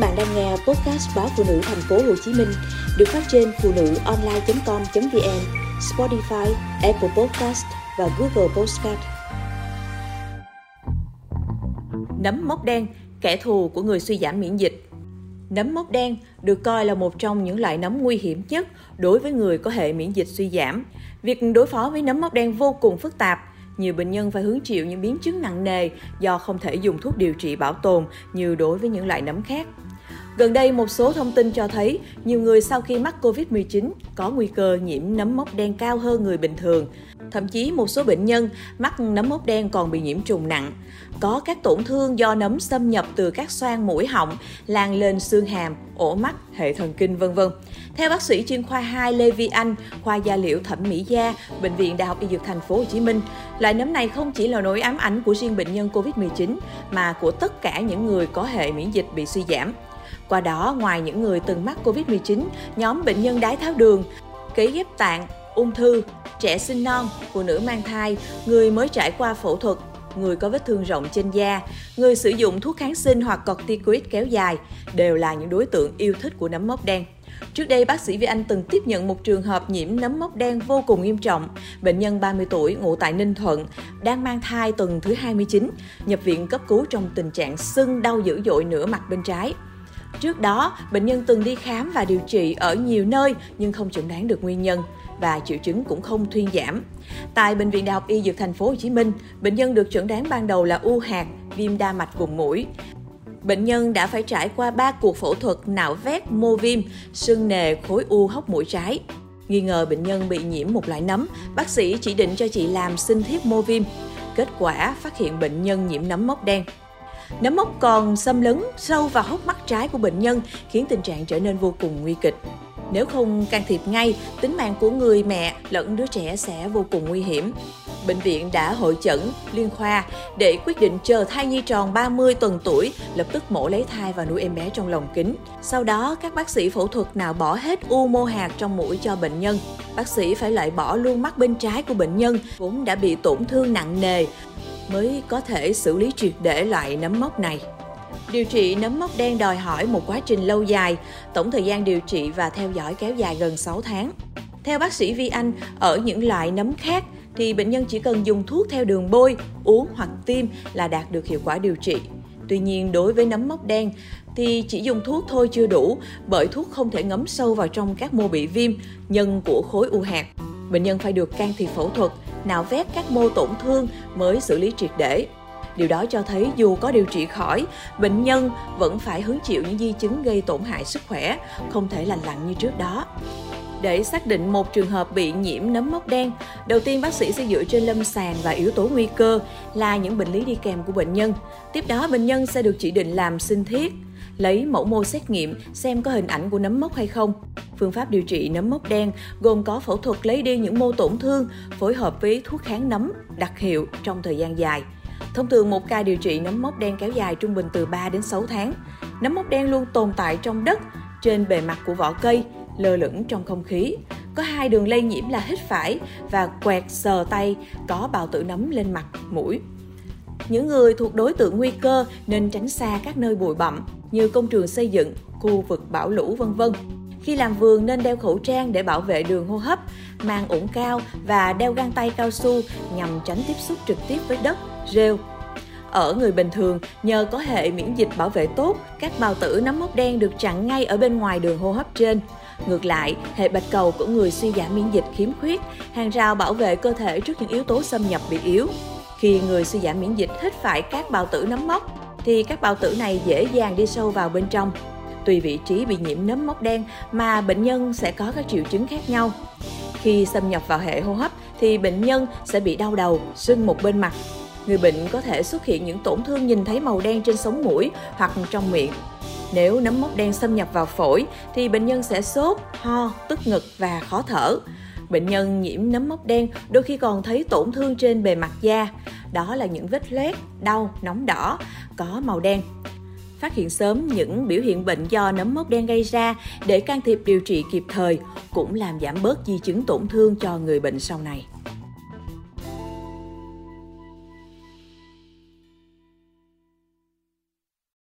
bạn đang nghe podcast báo phụ nữ thành phố Hồ Chí Minh được phát trên phụ nữ online.com.vn, Spotify, Apple Podcast và Google Podcast. Nấm mốc đen, kẻ thù của người suy giảm miễn dịch. Nấm mốc đen được coi là một trong những loại nấm nguy hiểm nhất đối với người có hệ miễn dịch suy giảm. Việc đối phó với nấm mốc đen vô cùng phức tạp nhiều bệnh nhân phải hứng chịu những biến chứng nặng nề do không thể dùng thuốc điều trị bảo tồn như đối với những loại nấm khác. Gần đây, một số thông tin cho thấy nhiều người sau khi mắc COVID-19 có nguy cơ nhiễm nấm mốc đen cao hơn người bình thường. Thậm chí một số bệnh nhân mắc nấm mốc đen còn bị nhiễm trùng nặng. Có các tổn thương do nấm xâm nhập từ các xoang mũi họng, lan lên xương hàm, ổ mắt, hệ thần kinh vân vân. Theo bác sĩ chuyên khoa 2 Lê Vi Anh, khoa da liễu thẩm mỹ da, bệnh viện Đại học Y Dược Thành phố Hồ Chí Minh, loại nấm này không chỉ là nỗi ám ảnh của riêng bệnh nhân COVID-19 mà của tất cả những người có hệ miễn dịch bị suy giảm. Qua đó, ngoài những người từng mắc COVID-19, nhóm bệnh nhân đái tháo đường, ký ghép tạng, ung thư, trẻ sinh non, phụ nữ mang thai, người mới trải qua phẫu thuật, người có vết thương rộng trên da, người sử dụng thuốc kháng sinh hoặc corticoid kéo dài đều là những đối tượng yêu thích của nấm mốc đen. Trước đây, bác sĩ Vi Anh từng tiếp nhận một trường hợp nhiễm nấm mốc đen vô cùng nghiêm trọng. Bệnh nhân 30 tuổi, ngụ tại Ninh Thuận, đang mang thai tuần thứ 29, nhập viện cấp cứu trong tình trạng sưng đau dữ dội nửa mặt bên trái. Trước đó, bệnh nhân từng đi khám và điều trị ở nhiều nơi nhưng không chẩn đoán được nguyên nhân và triệu chứng cũng không thuyên giảm. Tại bệnh viện Đại học Y Dược Thành phố Hồ Chí Minh, bệnh nhân được chẩn đoán ban đầu là u hạt, viêm đa mạch vùng mũi. Bệnh nhân đã phải trải qua 3 cuộc phẫu thuật nạo vét mô viêm, sưng nề khối u hốc mũi trái. Nghi ngờ bệnh nhân bị nhiễm một loại nấm, bác sĩ chỉ định cho chị làm sinh thiết mô viêm. Kết quả phát hiện bệnh nhân nhiễm nấm mốc đen. Nấm mốc còn xâm lấn sâu vào hốc mắt trái của bệnh nhân, khiến tình trạng trở nên vô cùng nguy kịch. Nếu không can thiệp ngay, tính mạng của người mẹ lẫn đứa trẻ sẽ vô cùng nguy hiểm. Bệnh viện đã hội chẩn liên khoa để quyết định chờ thai nhi tròn 30 tuần tuổi, lập tức mổ lấy thai và nuôi em bé trong lồng kính. Sau đó, các bác sĩ phẫu thuật nào bỏ hết u mô hạt trong mũi cho bệnh nhân. Bác sĩ phải loại bỏ luôn mắt bên trái của bệnh nhân vốn đã bị tổn thương nặng nề mới có thể xử lý triệt để loại nấm mốc này. Điều trị nấm mốc đen đòi hỏi một quá trình lâu dài, tổng thời gian điều trị và theo dõi kéo dài gần 6 tháng. Theo bác sĩ Vi Anh, ở những loại nấm khác thì bệnh nhân chỉ cần dùng thuốc theo đường bôi, uống hoặc tiêm là đạt được hiệu quả điều trị. Tuy nhiên, đối với nấm mốc đen thì chỉ dùng thuốc thôi chưa đủ bởi thuốc không thể ngấm sâu vào trong các mô bị viêm, nhân của khối u hạt. Bệnh nhân phải được can thiệp phẫu thuật, nạo vét các mô tổn thương mới xử lý triệt để. Điều đó cho thấy dù có điều trị khỏi, bệnh nhân vẫn phải hứng chịu những di chứng gây tổn hại sức khỏe, không thể lành lặn như trước đó. Để xác định một trường hợp bị nhiễm nấm mốc đen, đầu tiên bác sĩ sẽ dựa trên lâm sàng và yếu tố nguy cơ là những bệnh lý đi kèm của bệnh nhân. Tiếp đó bệnh nhân sẽ được chỉ định làm sinh thiết, lấy mẫu mô xét nghiệm xem có hình ảnh của nấm mốc hay không. Phương pháp điều trị nấm mốc đen gồm có phẫu thuật lấy đi những mô tổn thương, phối hợp với thuốc kháng nấm đặc hiệu trong thời gian dài. Thông thường một ca điều trị nấm mốc đen kéo dài trung bình từ 3 đến 6 tháng. Nấm mốc đen luôn tồn tại trong đất, trên bề mặt của vỏ cây, lơ lửng trong không khí. Có hai đường lây nhiễm là hít phải và quẹt sờ tay có bào tử nấm lên mặt, mũi. Những người thuộc đối tượng nguy cơ nên tránh xa các nơi bụi bặm như công trường xây dựng, khu vực bão lũ vân vân. Khi làm vườn nên đeo khẩu trang để bảo vệ đường hô hấp, mang ủng cao và đeo găng tay cao su nhằm tránh tiếp xúc trực tiếp với đất, rêu. Ở người bình thường, nhờ có hệ miễn dịch bảo vệ tốt, các bào tử nấm mốc đen được chặn ngay ở bên ngoài đường hô hấp trên. Ngược lại, hệ bạch cầu của người suy giảm miễn dịch khiếm khuyết, hàng rào bảo vệ cơ thể trước những yếu tố xâm nhập bị yếu. Khi người suy giảm miễn dịch hít phải các bào tử nấm mốc, thì các bào tử này dễ dàng đi sâu vào bên trong. Tùy vị trí bị nhiễm nấm mốc đen mà bệnh nhân sẽ có các triệu chứng khác nhau. Khi xâm nhập vào hệ hô hấp thì bệnh nhân sẽ bị đau đầu, sưng một bên mặt. Người bệnh có thể xuất hiện những tổn thương nhìn thấy màu đen trên sống mũi hoặc trong miệng. Nếu nấm mốc đen xâm nhập vào phổi thì bệnh nhân sẽ sốt, ho, tức ngực và khó thở. Bệnh nhân nhiễm nấm mốc đen đôi khi còn thấy tổn thương trên bề mặt da. Đó là những vết loét, đau, nóng đỏ, có màu đen. Phát hiện sớm những biểu hiện bệnh do nấm mốc đen gây ra để can thiệp điều trị kịp thời cũng làm giảm bớt di chứng tổn thương cho người bệnh sau này.